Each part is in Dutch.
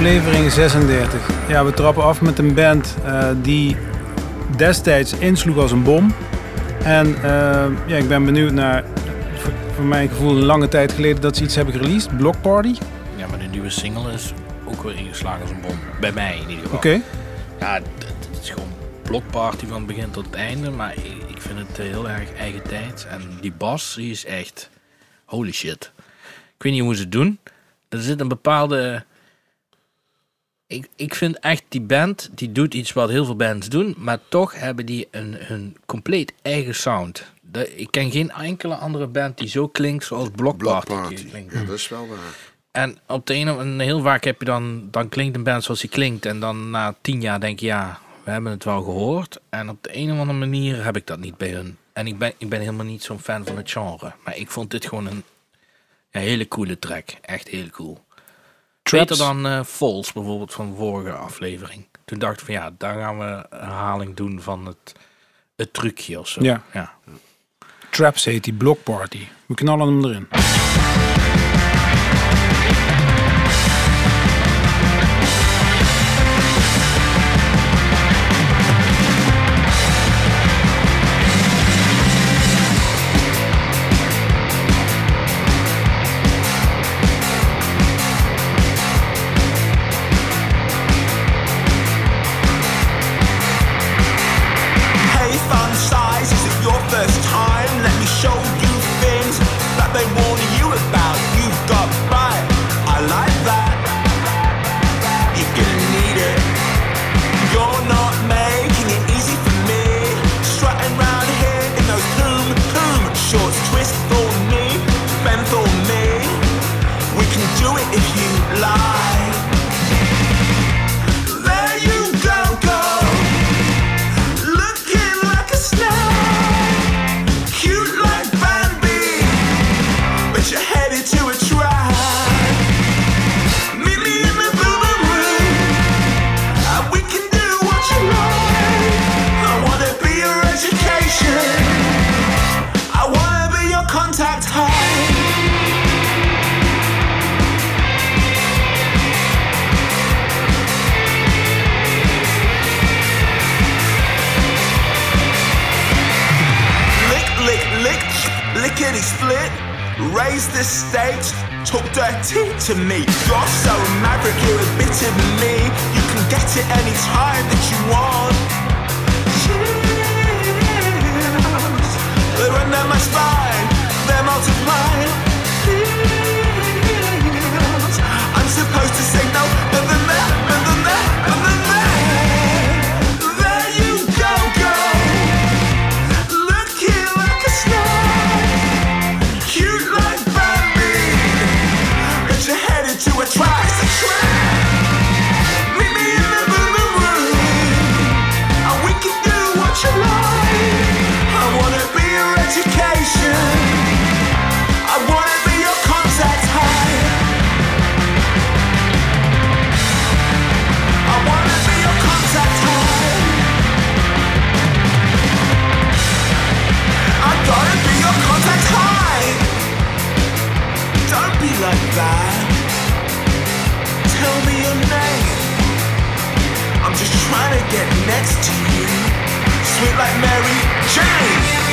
aflevering 36. Ja, we trappen af met een band eh, die destijds insloeg als een bom. En eh, ja, ik ben benieuwd naar, voor, voor mijn gevoel, een lange tijd geleden dat ze iets hebben released. Block Party. Ja, maar de nieuwe single is ook weer ingeslagen als een bom. Bij mij in ieder geval. Oké. Ja, het is gewoon blokparty van het begin tot het einde. Maar ik, vind het heel erg eigen tijd. En die bas, die is echt holy shit. Ik weet niet hoe ze het doen. Er zit een bepaalde... Ik, ik vind echt die band, die doet iets wat heel veel bands doen. Maar toch hebben die een, een compleet eigen sound. De- ik ken geen enkele andere band die zo klinkt zoals Block Block Party. Klinkt. Ja, dat is wel waar. En op de ene en heel vaak heb je dan, dan klinkt een band zoals die klinkt. En dan na tien jaar denk je, ja, we hebben het wel gehoord. En op de een of andere manier heb ik dat niet bij hun. En ik ben, ik ben helemaal niet zo'n fan van het genre. Maar ik vond dit gewoon een ja, hele coole track. Echt heel cool. Traps. Beter dan Falls bijvoorbeeld van de vorige aflevering. Toen dacht ik van ja, daar gaan we een herhaling doen van het, het trucje of zo. Ja. ja. Traps heet die Block Party. We knallen hem erin. Split. Raise the stage, talk dirty to me. You're so maverick, you're a bit of me. You can get it anytime that you want. Chills, They're under my spine, they're multiplying. Feels, I'm supposed to say no, Tell me your name. I'm just trying to get next to you. Sweet like Mary Jane.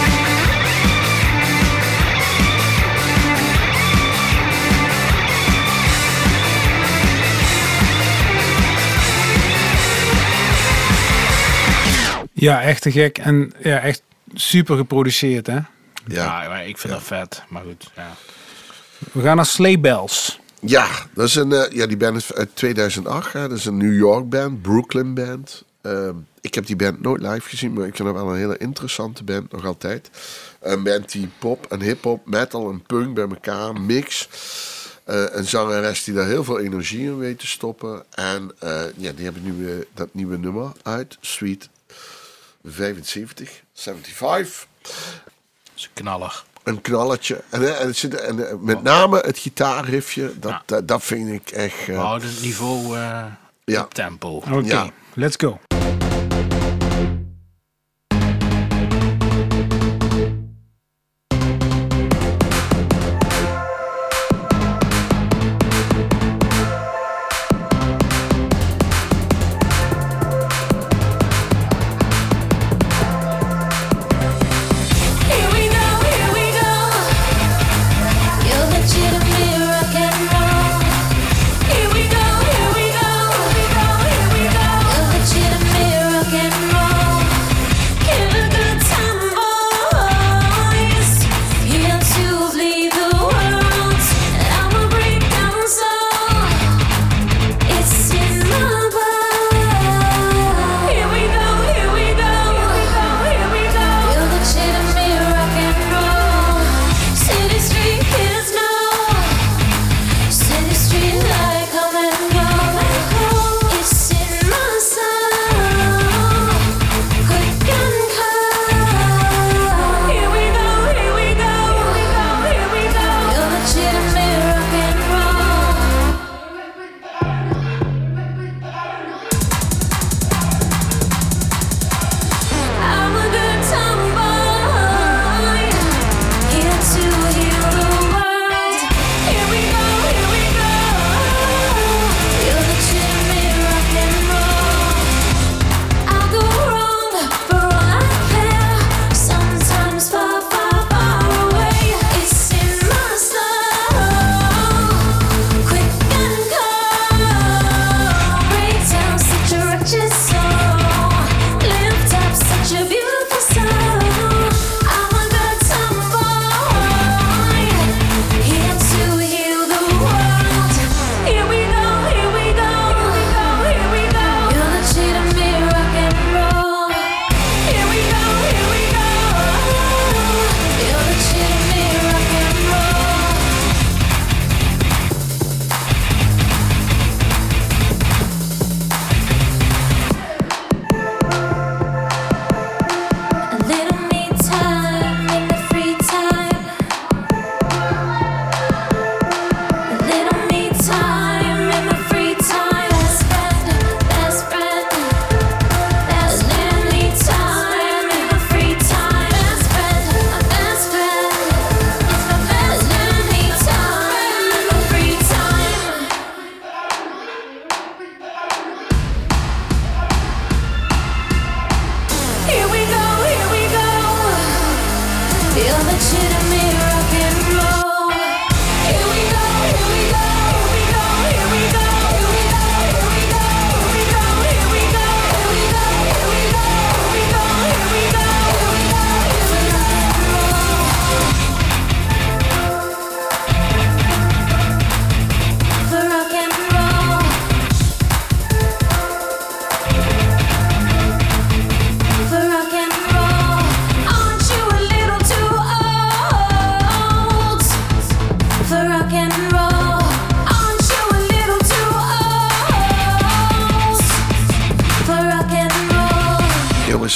Ja, echt te gek. En ja, echt super geproduceerd, hè? Ja. Ja, maar ik vind dat vet. Maar goed, ja. We gaan naar Sleigh Bells. Ja, dat is een, eh, ja, die band is uit 2008. Hè. Dat is een New York band, Brooklyn band. Ehm, ik heb die band nooit live gezien, maar ik vind het wel een hele interessante band, nog altijd. Een band die pop en hip-hop, metal en punk bij elkaar mix. Eh, een zangeres die daar heel veel energie in weet te stoppen. En eh, ja, die hebben nu eh, dat nieuwe nummer uit, Sweet 75, 75. Dat is een knaller. Een knalletje. En, en, het zit, en eh, met name het gitaarriffje, dat, Ja. dat, dat vind ik echt... We eh, houden het niveau eh, Ja. op tempo. Oké, Ja. let's go.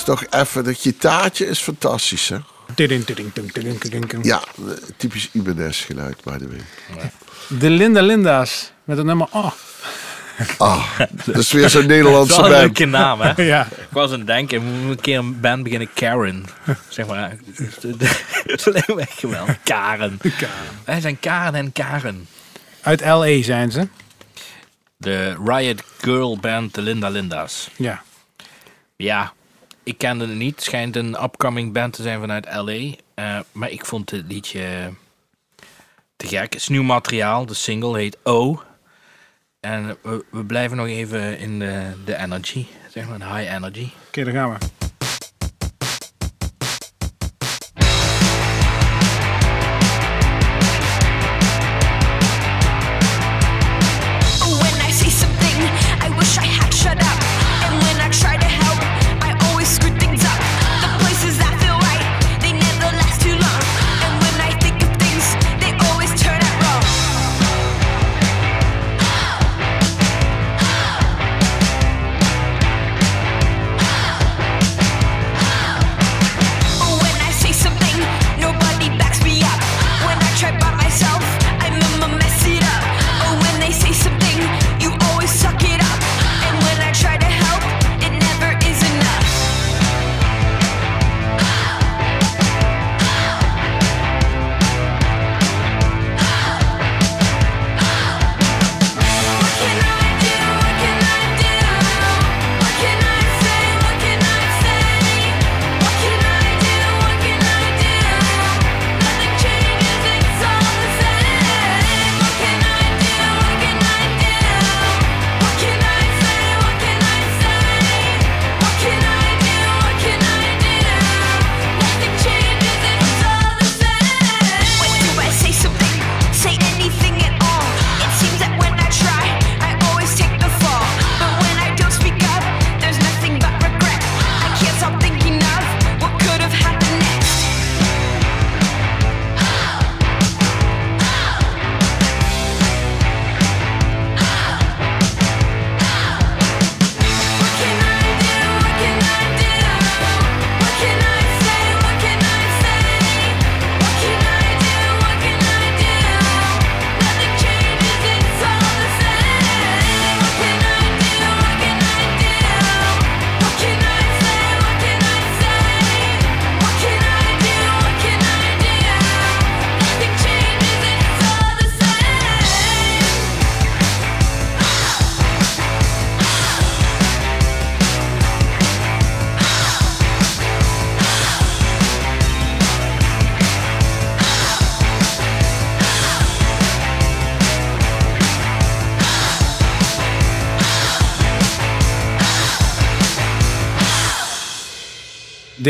Jongens, toch even, dat gitaartje is fantastisch, hè? Ja, typisch Ibanez geluid, by the way. De Linda Linda's. Met het nummer Oh. Ah, dat is weer zo'n Nederlandse Dat is een band. leuke naam, hè? Ja. Ik was aan het denken, we moeten een keer een band beginnen, Karen. Zeg maar, dat lijkt me echt geweldig. Karen. Wij zijn Karen en Karen. Uit L.A. zijn ze. De Riot Girl Band, de Linda Linda's. Ja. Ja, ik kende het niet. Het schijnt een upcoming band te zijn vanuit L.A. Eh, maar ik vond het liedje te gek. Het is nieuw materiaal. De single heet O. En we, we blijven nog even in de, de energy. Zeg maar, de high energy. Oké, daar gaan we.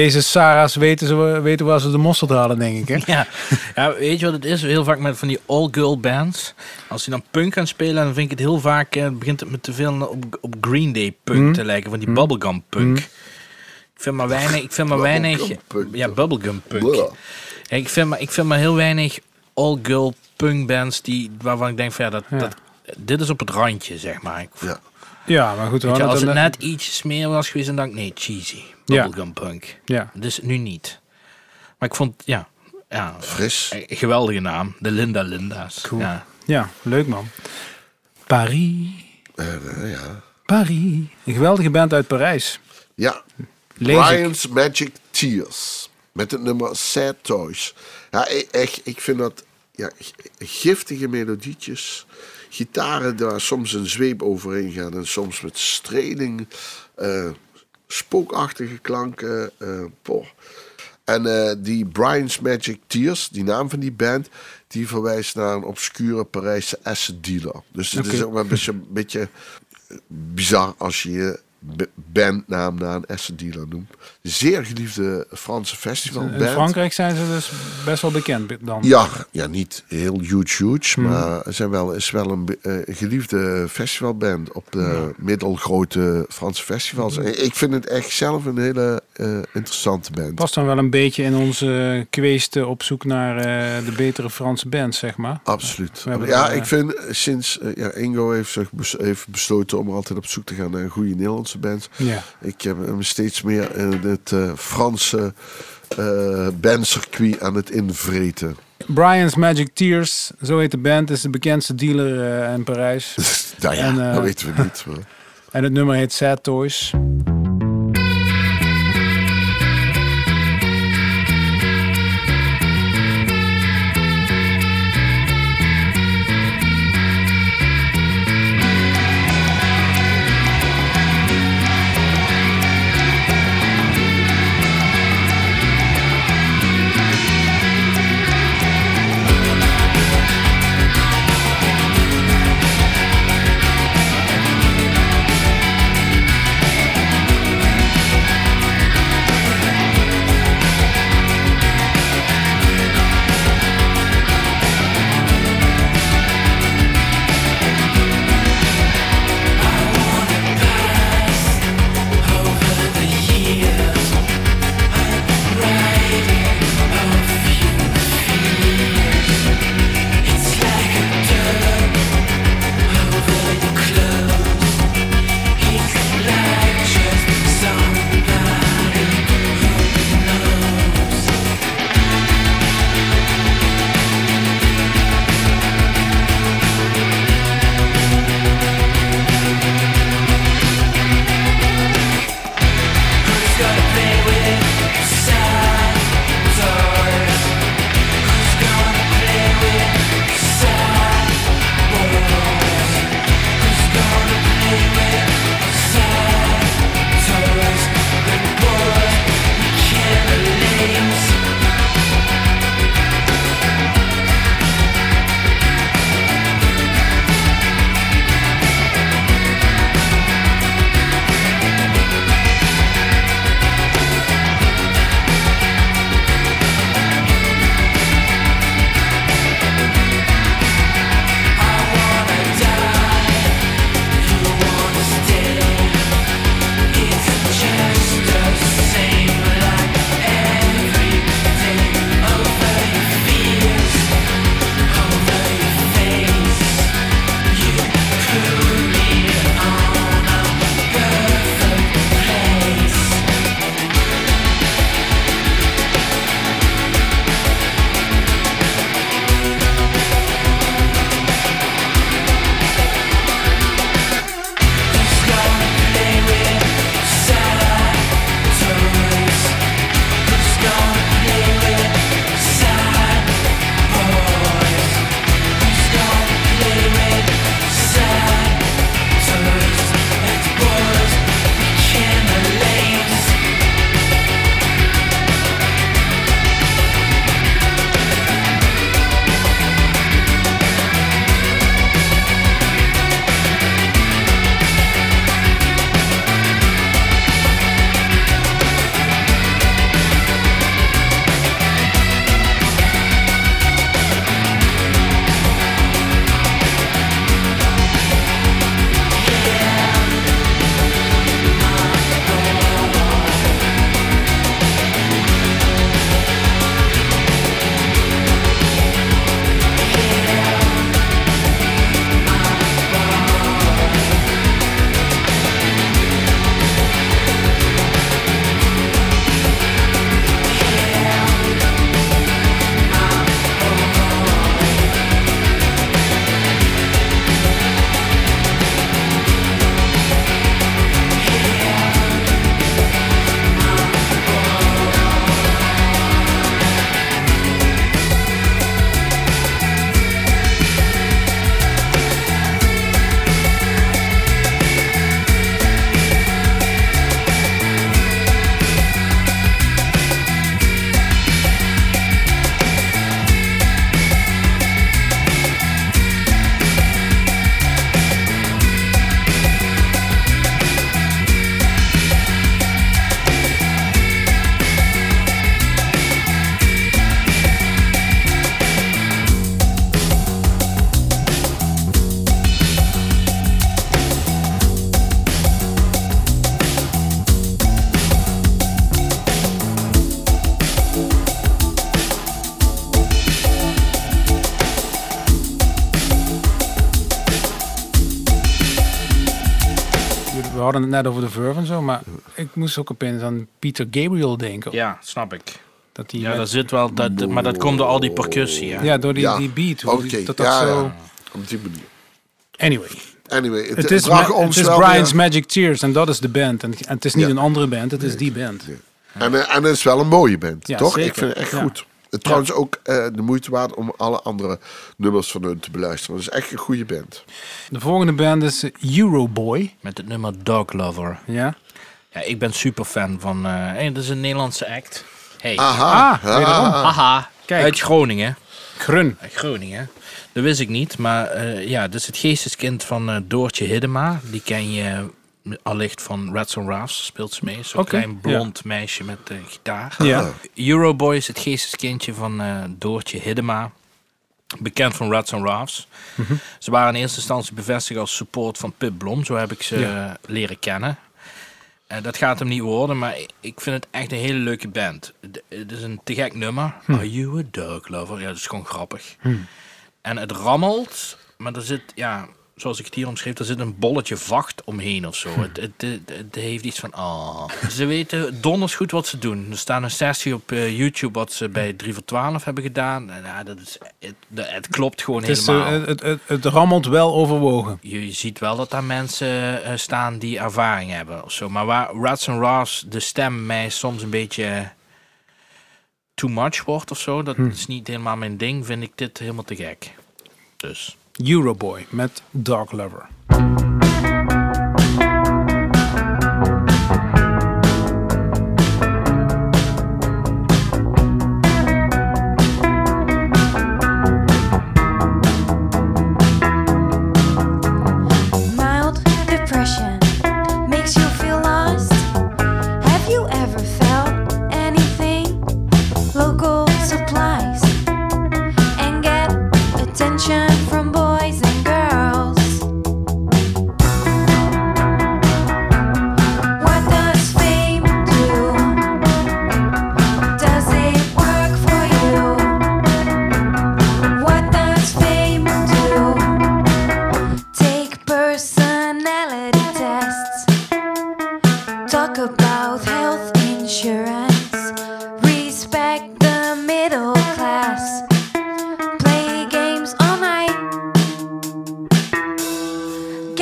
Deze Sarah's weten, ze, weten waar ze de mosterd halen, denk ik. Hè? Ja. ja, weet je wat het is? Heel vaak met van die all-girl bands. Als die dan punk gaan spelen, dan vind ik het heel vaak... eh, begint het met te veel op, op Green Day punk te lijken. Van die bubblegum punk. Ik vind maar weinig... Ik vind maar weinig ja, bubblegum punk. Ja, ik, vind maar, ik vind maar heel weinig all-girl punk bands die, waarvan ik denk van ja, dat, Ja. dat, dit is op het randje, zeg maar. Ik, Ja. Ja, maar goed. je, als het net iets meer was geweest, dan dacht ik nee, cheesy. Ja. Bubblegum punk. Ja. Dus nu niet. Maar ik vond, ja, ja Fris. een geweldige naam. De Linda Linda's. Cool. Ja. ja, leuk man. Paris. Eh, eh, ja. Paris. Een geweldige band uit Parijs. Ja. Lees ik. Brian's Magic Tears. Met het nummer Sad Toys. Ja, e- echt, ik vind dat ja, giftige melodietjes. Gitaren daar soms een zweep overheen gaan. En soms met streling. eh, spookachtige klanken. eh, poh. En eh, die Brian's Magic Tears, die naam van die band, die verwijst naar een obscure Parijse asset dealer. Dus het is ook wel een beetje, een beetje eh, bizar als je je bandnaam naar een asset dealer noemt. Zeer geliefde Franse festivalband. In Frankrijk zijn ze dus best wel bekend dan. Ja, ja, niet heel huge, huge, Hmm. maar zijn wel, is wel een eh, geliefde festivalband op de middelgrote Franse festivals. Hmm. Ik vind het echt zelf een hele eh, interessante band. Past dan wel een beetje in onze kweesten op zoek naar eh, de betere Franse bands, zeg maar. Absoluut. Ja, eh, ik vind eh, sinds eh, ja, Ingo heeft, zich bes- heeft besloten om altijd op zoek te gaan naar goede Nederlandse bands. Ja. Ik heb hem steeds meer in het eh, Franse eh bandcircuit aan het invreten. Brian's Magic Tears, zo heet de band, is de bekendste dealer eh, in Parijs. nou ja, En, dat weten we niet. Maar. En het nummer heet Sad Toys. Hadden het net over de Verve en zo, maar ik moest ook opeens aan Peter Gabriel denken. Ja, snap ik. Dat die Ja, met- daar zit wel, dat, maar dat komt door al die percussie. Ja. ja, door die, Ja. die beat. Oké, dat dat ja, zo... ja. Op die manier. Anyway, Anyway, het, het is, ons het is Brian's Magic Tears en dat is de band. En, en het is niet Ja. een andere band, het is die band. En, eh, en het is wel een mooie band, Ja, toch? zeker. Ik vind het echt Ja. goed. Het, trouwens ook eh, de moeite waard om alle andere nummers van hun te beluisteren. Het is echt een goede band. De volgende band is eh, Euroboy. Met het nummer Dog Lover. Ja. Ja, ik ben super fan van. eh hey, dat is een Nederlandse act. Hey. Aha. Ah, wederom. Aha. Kijk. Uit Groningen. Grun. Uit Groningen. Dat wist ik niet. Maar eh, ja, dat is het geesteskind van eh, Doortje Hiddema. Die ken je eh, allicht van Rats and Rafts. Speelt ze mee. Zo'n klein blond meisje met eh, gitaar. Ja. Euroboy is het geesteskindje van eh, Doortje Hiddema. Bekend van Rats and Rafts. Mhm. Ze waren in eerste instantie bevestigd als support van Pip Blom. Zo heb ik ze Ja. leren kennen. Eh, dat gaat hem niet worden, maar ik- vind het echt een hele leuke band. D- Het is een te gek nummer. Hm. Are you a dog lover? Ja, dat is gewoon grappig. En het rammelt, maar er zit, ja, zoals ik het hier omschreef, er zit een bolletje vacht omheen of zo. Hm. Het, het, het, het heeft iets van, ah. Ze weten donders goed wat ze doen. Er staat een sessie op eh, YouTube wat ze bij 3 voor 12 hebben gedaan. En ja, dat is, het, klopt gewoon Het, is, eh, helemaal. het, het, het rammelt wel overwogen. je, je ziet wel dat daar mensen eh, staan die ervaring hebben of zo. Maar waar Rats and Ross de stem mij soms een beetje too much wordt of zo, dat is niet helemaal mijn ding, vind ik dit helemaal te gek. Dus. Euroboy met Dog Lover.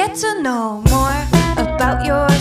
Get to know more about yourself.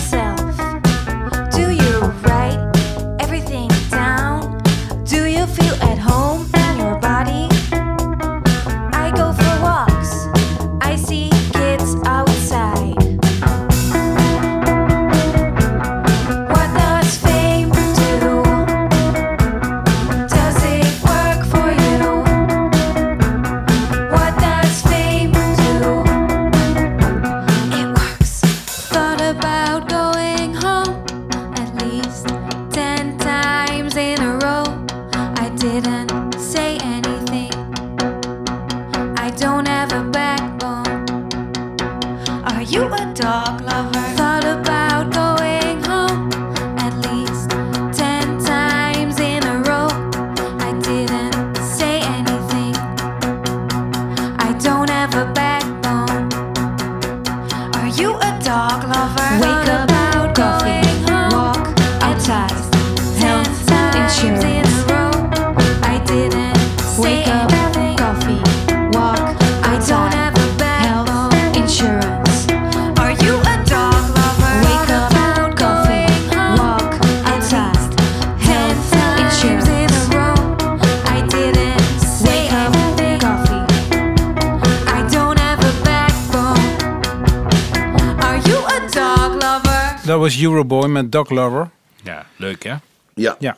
Dat was Euroboy met Dog Lover. Ja, leuk hè? Ja. Ja.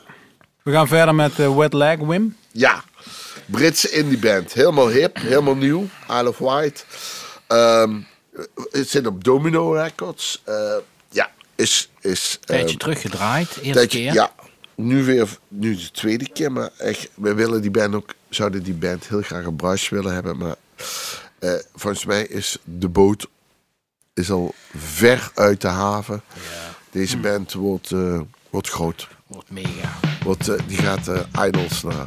We gaan verder met eh, Wet Leg, Wim. Ja, Britse indie band. Helemaal hip, helemaal nieuw. Isle of Wight. Ehm, het zit op Domino Records. Eh, ja, is... is Een tijdje teruggedraaid, eerste tijdje- keer. Ja, nu weer nu de tweede keer. Maar echt, we willen die band ook, zouden die band heel graag een brush willen hebben. Maar eh, volgens mij is de boot is al ver uit de haven. Deze band wordt, eh, wordt groot. Wordt mega. Wordt, eh, die gaat eh, Idols na.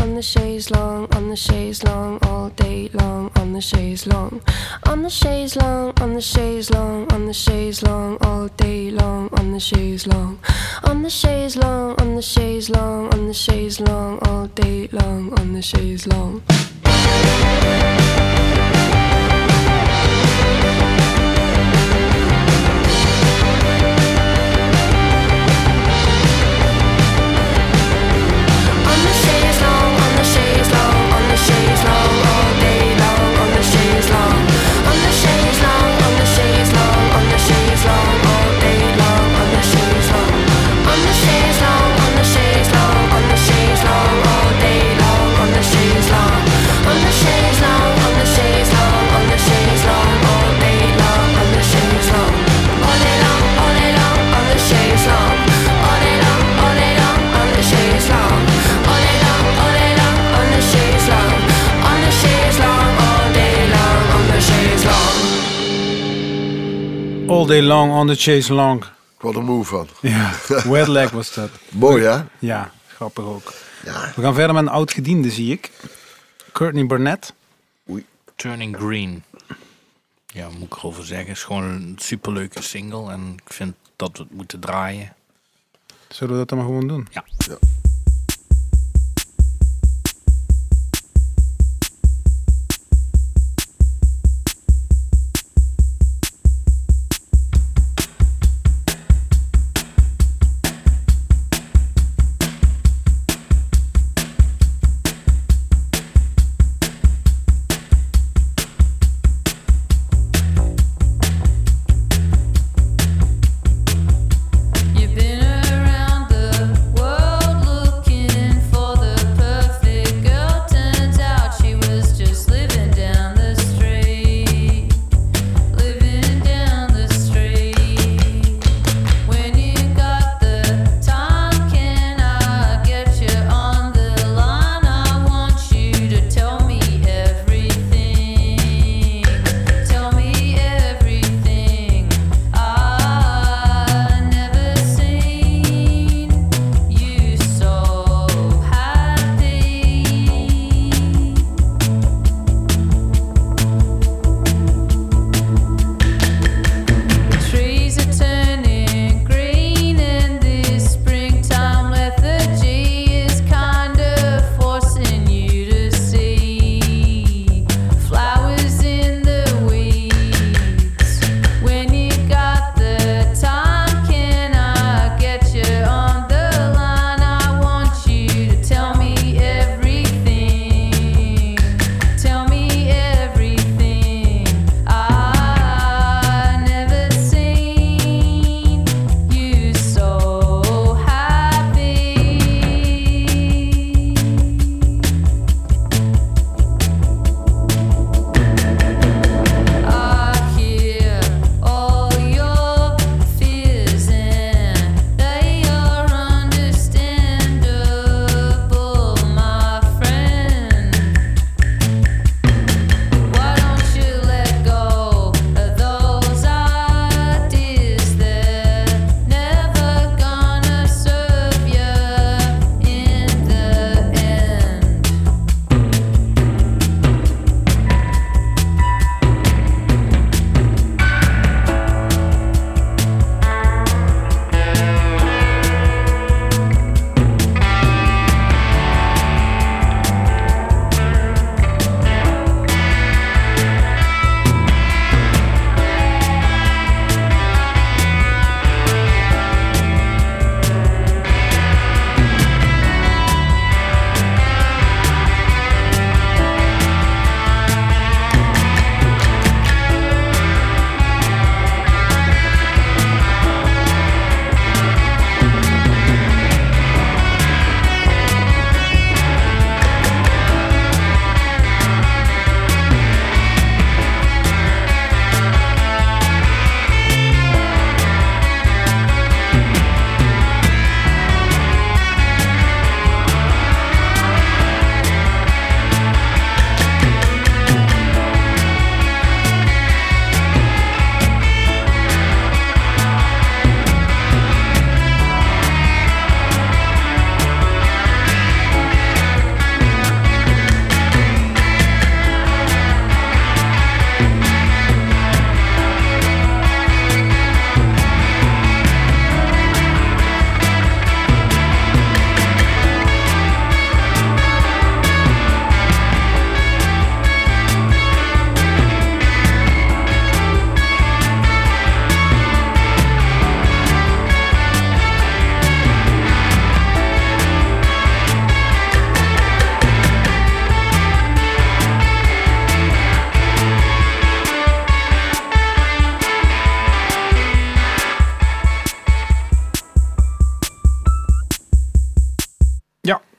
On the chaise long, on the chaise long, all day long, on the chaise long. On the chaise long, on the chaise long, on the chaise long, all day long, on the chaise long. On the chaise long, on the chaise long, on the chaise long, all day long, on the chaise long. On All day long on the chase long. Ik word er moe van. Ja, wet leg was dat. Mooi, hè? Ja, grappig ook. Ja. We gaan verder met een oud gediende, zie ik. Courtney Barnett. Turning Green. Ja, moet ik erover zeggen? Het is gewoon een superleuke single. En ik vind dat we het moeten draaien. Zullen we dat dan maar gewoon doen? Ja. You've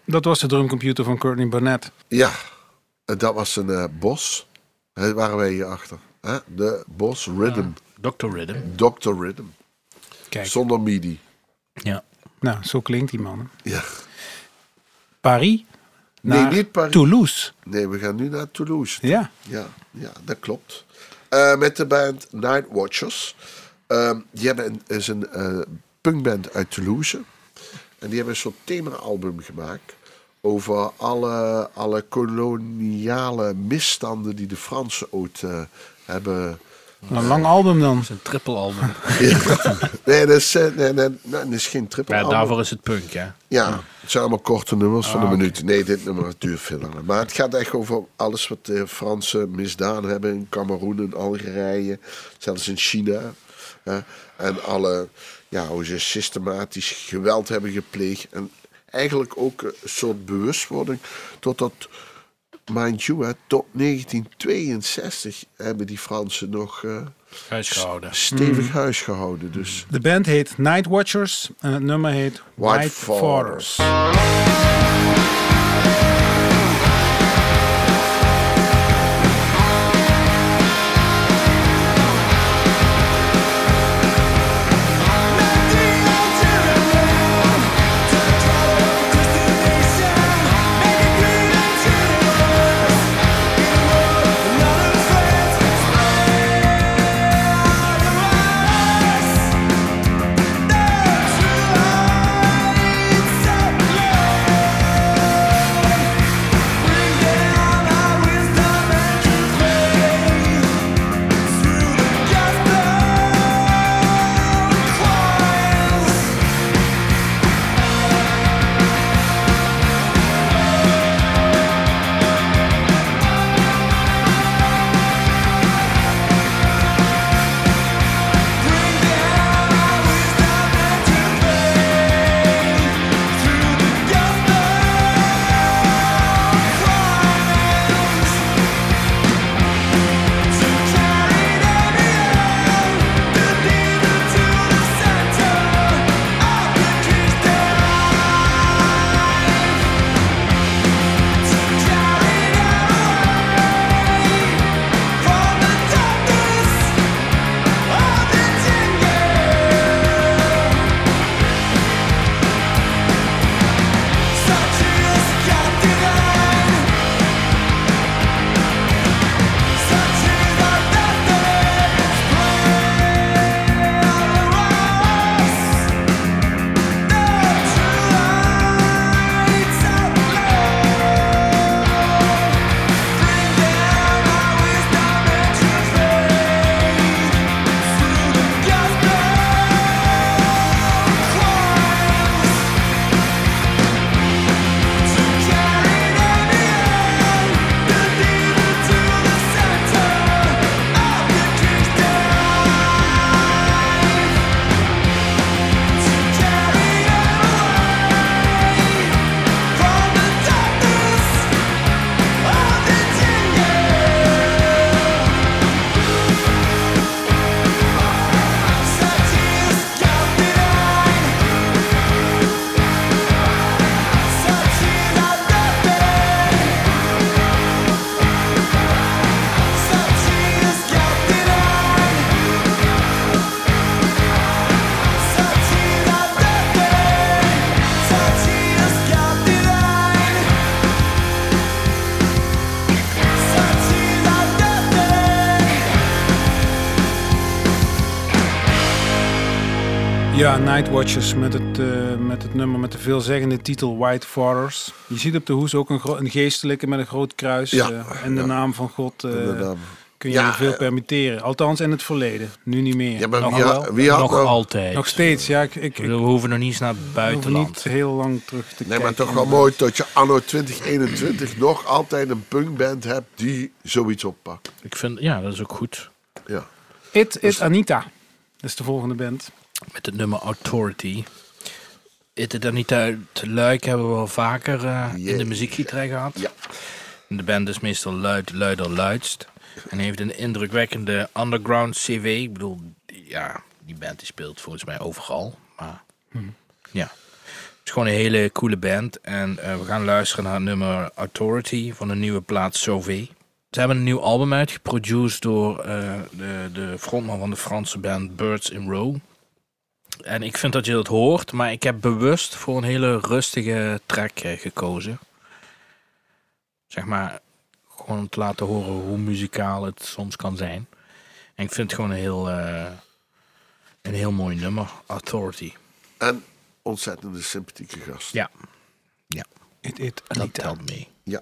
Dat was de drumcomputer van Courtney Barnett. Ja, dat was een eh, Bos. Daar waren wij hier achter. Hè? De Bos Rhythm. Dr. Rhythm. Dr. Rhythm. Kijk, Zonder MIDI. Ja. nou, zo klinkt die man. Ja. Paris Nee, niet Paris. Toulouse. Nee, we gaan nu naar Toulouse. Ja. Ja, ja dat klopt. Eh, met de band Night Watchers. Ehm, die hebben een, is een eh, punkband uit Toulouse. En die hebben een soort thema-album gemaakt. Over alle, alle koloniale misstanden die de Fransen ooit eh, hebben. Een lang album dan. Het is een triple album. Nee, dat is, eh, nee, nee, nee, dat is geen triple ja, album. daarvoor is het punk, ja. Ja, het zijn allemaal korte nummers van Ah, een minuut. Nee, dit nummer duurt veel langer. Maar het gaat echt over alles wat de Fransen misdaan hebben in Cameroen, in Algerije, zelfs in China. hè. en alle, ja, hoe ze systematisch geweld hebben gepleegd. En eigenlijk ook een soort bewustwording totdat, mind you, hè, tot 1962 hebben die Fransen nog eh, stevig huis gehouden. Dus De band heet Night Watchers en het nummer heet White White, Fathers. Fathers. Ja, Night Watchers met het, eh, met het nummer met de veelzeggende titel White Fathers. Je ziet op de hoes ook een, een geestelijke met een groot kruis. Ja, eh, en de ja. naam van God eh, kun je Ja, je veel permitteren. Althans in het verleden, nu niet meer. Ja, maar Nog wie, wie had Nog altijd. Nog steeds, ja. Ik, ik, we hoeven nog niet eens naar buitenland. niet heel lang terug te Nee, kijken. maar toch wel mooi dat je anno 2021 nog altijd een punkband hebt die zoiets oppakt. Ik vind, ja, dat is ook goed. Ja. It, It Anita. Dat is de volgende band. Met het nummer Authority. Is het er niet uit luik hebben we wel vaker eh, in de Jee. muziekgieterij gehad. Ja. En De band is meestal luid, luider, luidst. En heeft een indrukwekkende underground CV. Ik bedoel, die- ja, die band die speelt volgens mij overal. Maar ja. is gewoon een hele coole band. En eh, we gaan luisteren naar het nummer Authority van de nieuwe plaat Sauvé. Ze hebben een nieuw album uitgeproduced door eh, de, de frontman van de Franse band Birds in Row. En ik vind dat je dat hoort, maar ik heb bewust voor een hele rustige track eh, gekozen. Zeg maar, gewoon om te laten horen hoe muzikaal het soms kan zijn. En ik vind het gewoon een heel, eh, een heel mooi nummer, Authority. En ontzettende sympathieke gast. Ja, It, it, dat telt mee. Ja.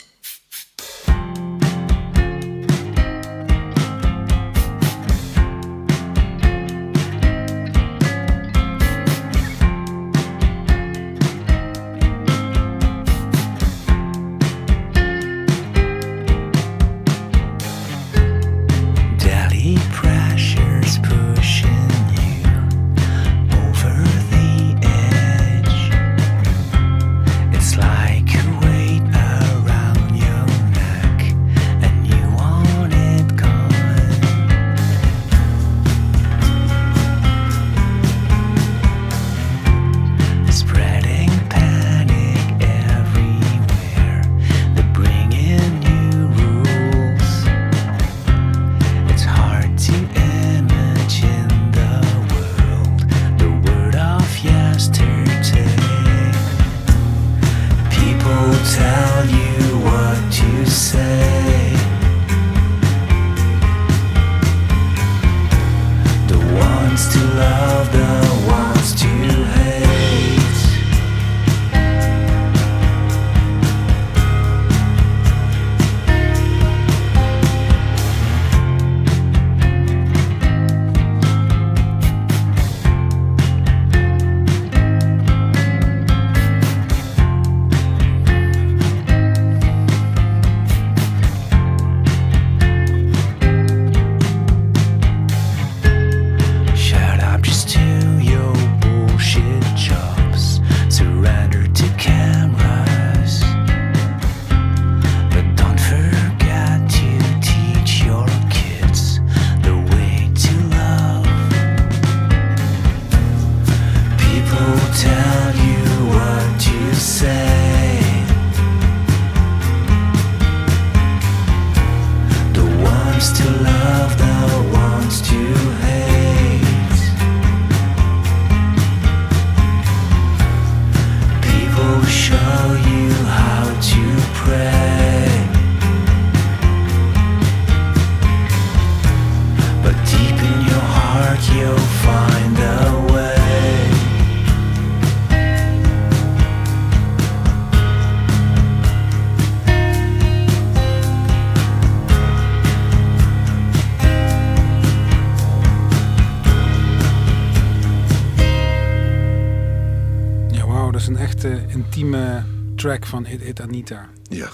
Track van It, it Anita. Ja.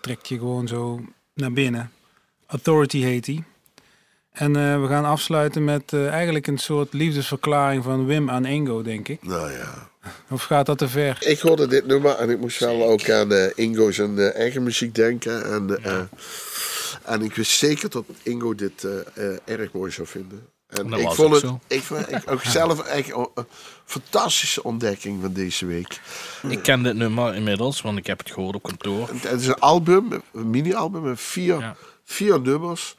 Trekt je gewoon zo naar binnen. Authority heet die. En eh, we gaan afsluiten met eh, eigenlijk een soort liefdesverklaring van Wim aan Ingo, denk ik. Nou ja. Of gaat dat te ver? Ik hoorde dit nummer en ik moest wel ook aan eh, Ingo zijn eh, eigen muziek denken. En, en ik wist zeker dat Ingo dit erg mooi zou vinden. En ik vond het zo. ik, vond- ik, ook zelf echt een fantastische ontdekking van deze week. Ik ken dit nummer inmiddels, want ik heb het gehoord op kantoor. Het is een album, een mini-album met vier, Ja. vier nummers.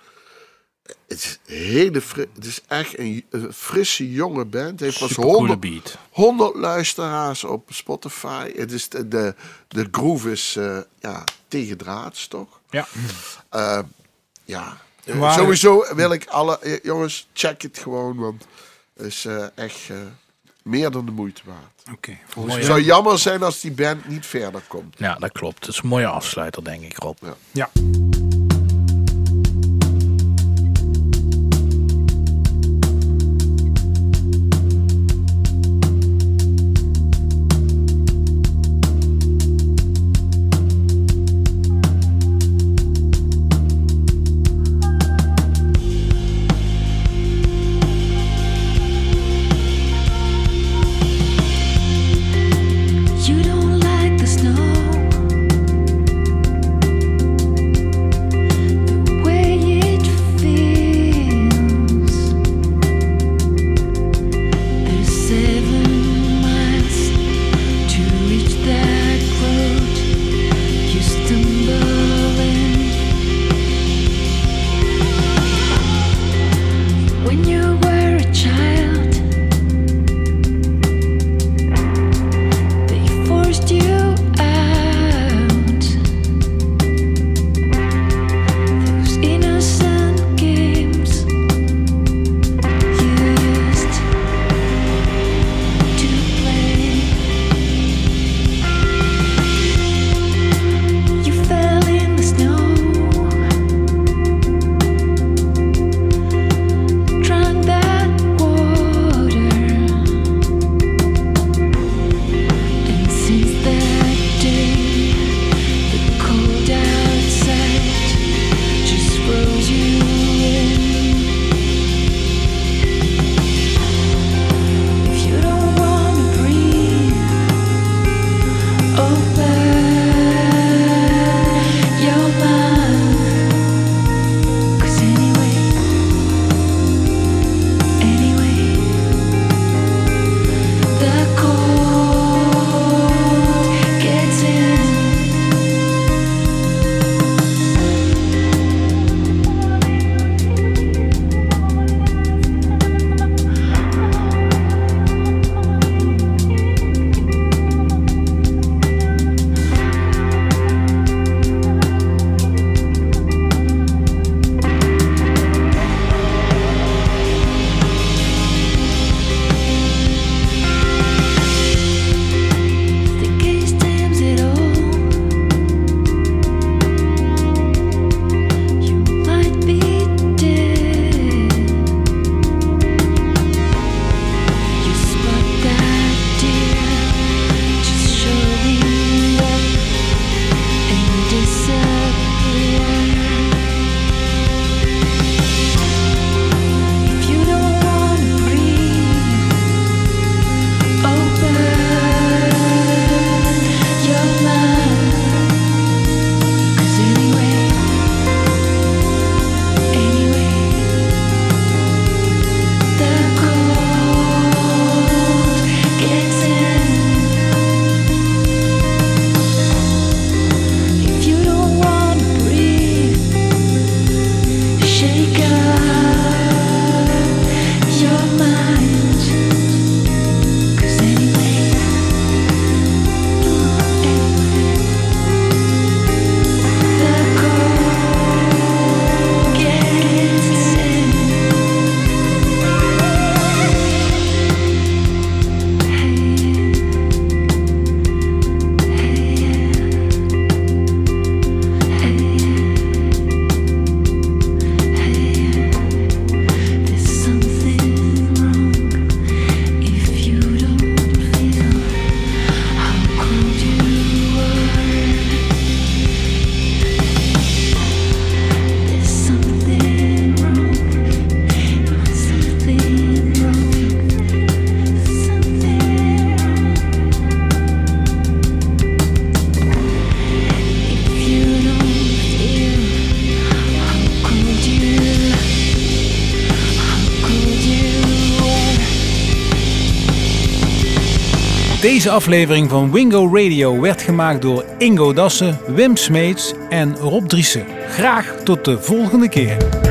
Het is, hele het is echt een, een frisse jonge band. Het heeft pas Supercoole 100, beat. 100 luisteraars op Spotify. Het is de, de, de groove is eh, ja, tegendraads, toch? Ja. Eh, ja, Waar- sowieso wil ik alle... eh, jongens, check het gewoon, want het is eh, echt eh, meer dan de moeite waard. Oké, volgens Het zou jammer zijn als die band niet verder komt. ja, dat klopt. Het is een mooie afsluiter, denk ik, Rob. Ja. You Deze aflevering van Wingo Radio werd gemaakt door Ingo Dassen, Wim Smeets en Rob Driessen. Graag tot de volgende keer.